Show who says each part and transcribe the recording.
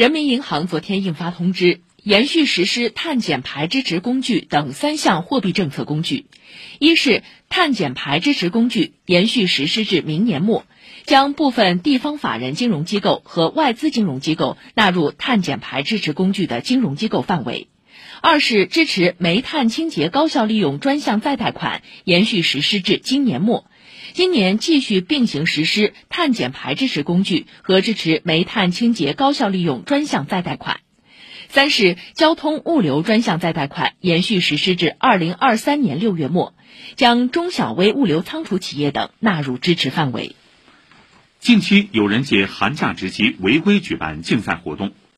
Speaker 1: 人民银行昨天印发通知，延续实施碳减排支持工具等三项货币政策工具。一是碳减排支持工具延续实施至明年末，将部分地方法人金融机构和外资金融机构纳入碳减排支持工具的金融机构范围。二是支持煤炭清洁高效利用专项再贷款延续实施至今年末。今年继续并行实施碳减排支持工具和支持煤炭清洁高效利用专项再贷款。三是交通物流专项再贷款延续实施至二零二三年六月末，将中小微物流仓储企业等纳入支持范围。
Speaker 2: 近期有人借寒假之机违规举办竞赛活动，